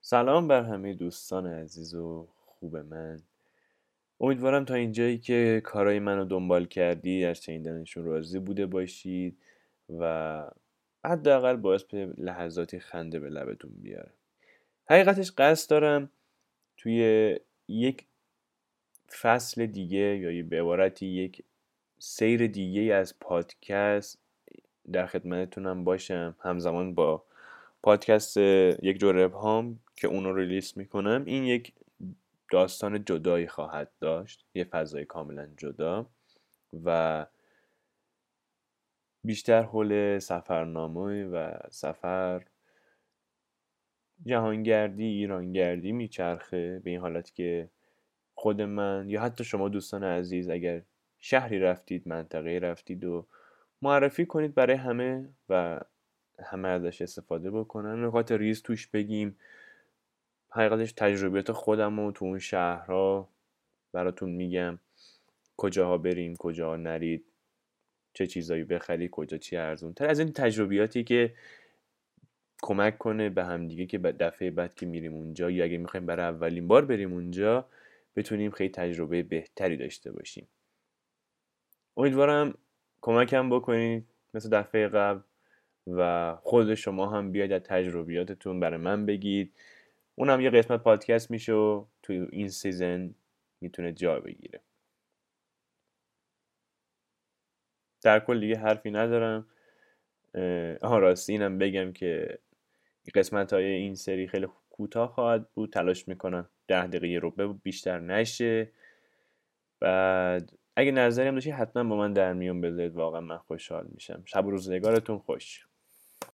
سلام بر همه دوستان عزیز و خوب من. امیدوارم تا اینجایی که کارای منو دنبال کردی از شنیدنشون راضی بوده باشید و حداقل باعث به لحظاتی خنده به لبتون بیاره حقیقتش قصد دارم توی یک فصل دیگه یا به عبارتی یک سیر دیگه از پادکست در خدمتتونم باشم. همزمان با پادکست یک جور هام که اونو ریلیس می‌کنم. این یک داستان جدایی خواهد داشت. یه فضای کاملا جدا و بیشتر حول سفرنامه و سفر جهانگردی ایرانگردی میچرخه. به این حالت که خود من یا حتی شما دوستان عزیز اگر شهری رفتید منطقه رفتید و معرفی کنید برای همه و همه ازش استفاده بکنن. نکات ریز توش بگیم حقیقتش تجربیات خودم و تو اون شهرها براتون میگم. کجاها بریم کجاها نرید چه چیزایی بخری کجا چی ارزون تر از این تجربیاتی که کمک کنه به همدیگه که دفعه بعد که میریم اونجا یا اگه می‌خوایم برای اولین بار بریم اونجا بتونیم خیلی تجربه بهتری داشته باشیم. امیدوارم کمکم بکنید مثل دفعه قبل و خود شما هم بیاید از تجربیاتتون برای من بگید. اونم یه قسمت پادکست میشه و تو این سیزن می‌تونه جا بگیره. در کل دیگه حرفی ندارم. آها راستی اینم بگم که قسمت های این سری خیلی کوتاه خواهد بود تلاش می‌کنم ده دقیقه رو بیشتر نشه. بعد اگه نظری هم حتما با من در میون بذارید واقعا من خوشحال میشم. شب و روزگارتون خوش.